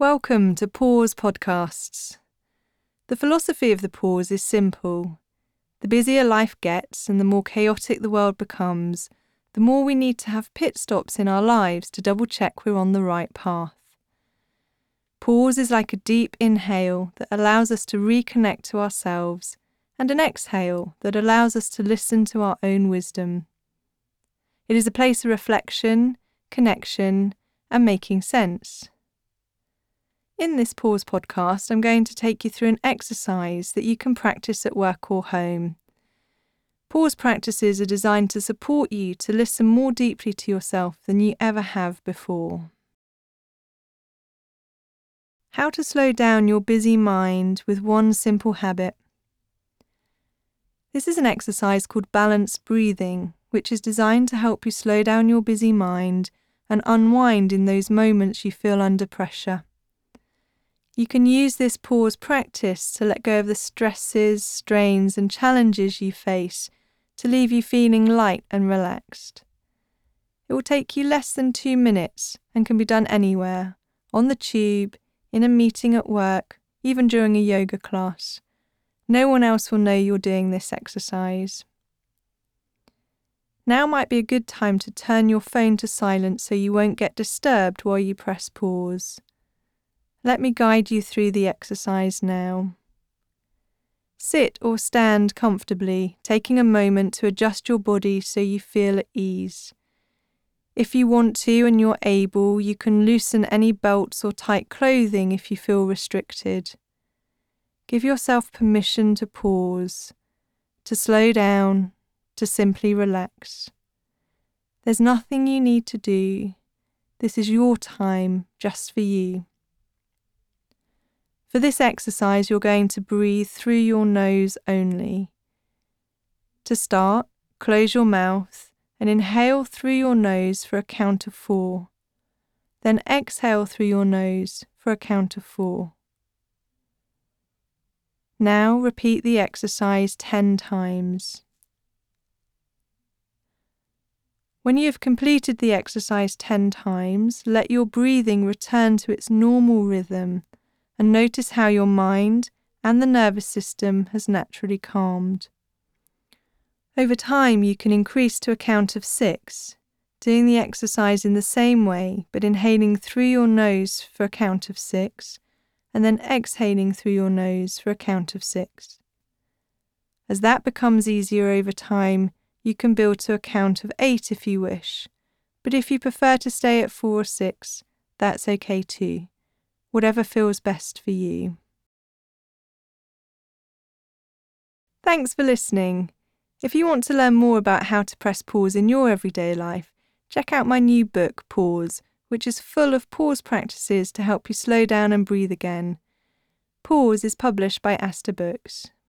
Welcome to Pause Podcasts. The philosophy of the pause is simple. The busier life gets and the more chaotic the world becomes, the more we need to have pit stops in our lives to double check we're on the right path. Pause is like a deep inhale that allows us to reconnect to ourselves, and an exhale that allows us to listen to our own wisdom. It is a place of reflection, connection, and making sense. In this Pause podcast, I'm going to take you through an exercise that you can practice at work or home. Pause practices are designed to support you to listen more deeply to yourself than you ever have before. How to slow down your busy mind with one simple habit. This is an exercise called balanced breathing, which is designed to help you slow down your busy mind and unwind in those moments you feel under pressure. You can use this pause practice to let go of the stresses, strains, and challenges you face to leave you feeling light and relaxed. It will take you less than two minutes and can be done anywhere on the tube, in a meeting at work, even during a yoga class. No one else will know you're doing this exercise. Now might be a good time to turn your phone to silent so you won't get disturbed while you press pause. Let me guide you through the exercise now. Sit or stand comfortably, taking a moment to adjust your body so you feel at ease. If you want to and you're able, you can loosen any belts or tight clothing if you feel restricted. Give yourself permission to pause, to slow down, to simply relax. There's nothing you need to do. This is your time just for you. For this exercise, you're going to breathe through your nose only. To start, close your mouth and inhale through your nose for a count of four. Then exhale through your nose for a count of four. Now repeat the exercise 10 times. When you have completed the exercise 10 times, let your breathing return to its normal rhythm and notice how your mind and the nervous system has naturally calmed. Over time, you can increase to a count of six, doing the exercise in the same way, but inhaling through your nose for a count of six, and then exhaling through your nose for a count of six. As that becomes easier over time, you can build to a count of eight if you wish, but if you prefer to stay at four or six, that's okay too whatever feels best for you. Thanks for listening. If you want to learn more about how to press pause in your everyday life, check out my new book, Pause, which is full of pause practices to help you slow down and breathe again. Pause is published by Aster Books.